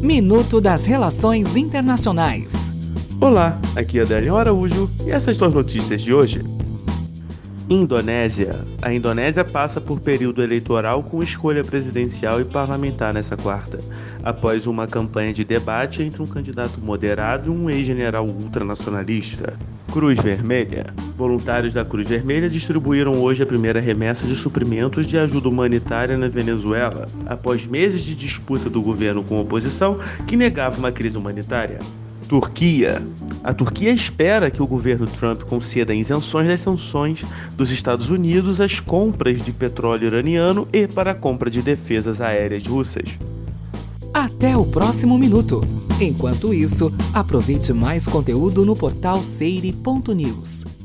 Minuto das Relações Internacionais. Olá, aqui é Adélio Araújo e essas são as notícias de hoje. Indonésia. A Indonésia passa por período eleitoral com escolha presidencial e parlamentar nessa quarta, após uma campanha de debate entre um candidato moderado e um ex-general ultranacionalista. Cruz Vermelha. Voluntários da Cruz Vermelha distribuíram hoje a primeira remessa de suprimentos de ajuda humanitária na Venezuela, após meses de disputa do governo com a oposição que negava uma crise humanitária. Turquia. A Turquia espera que o governo Trump conceda isenções das sanções dos Estados Unidos às compras de petróleo iraniano e para a compra de defesas aéreas russas. Até o próximo minuto. Enquanto isso, aproveite mais conteúdo no portal seire.news.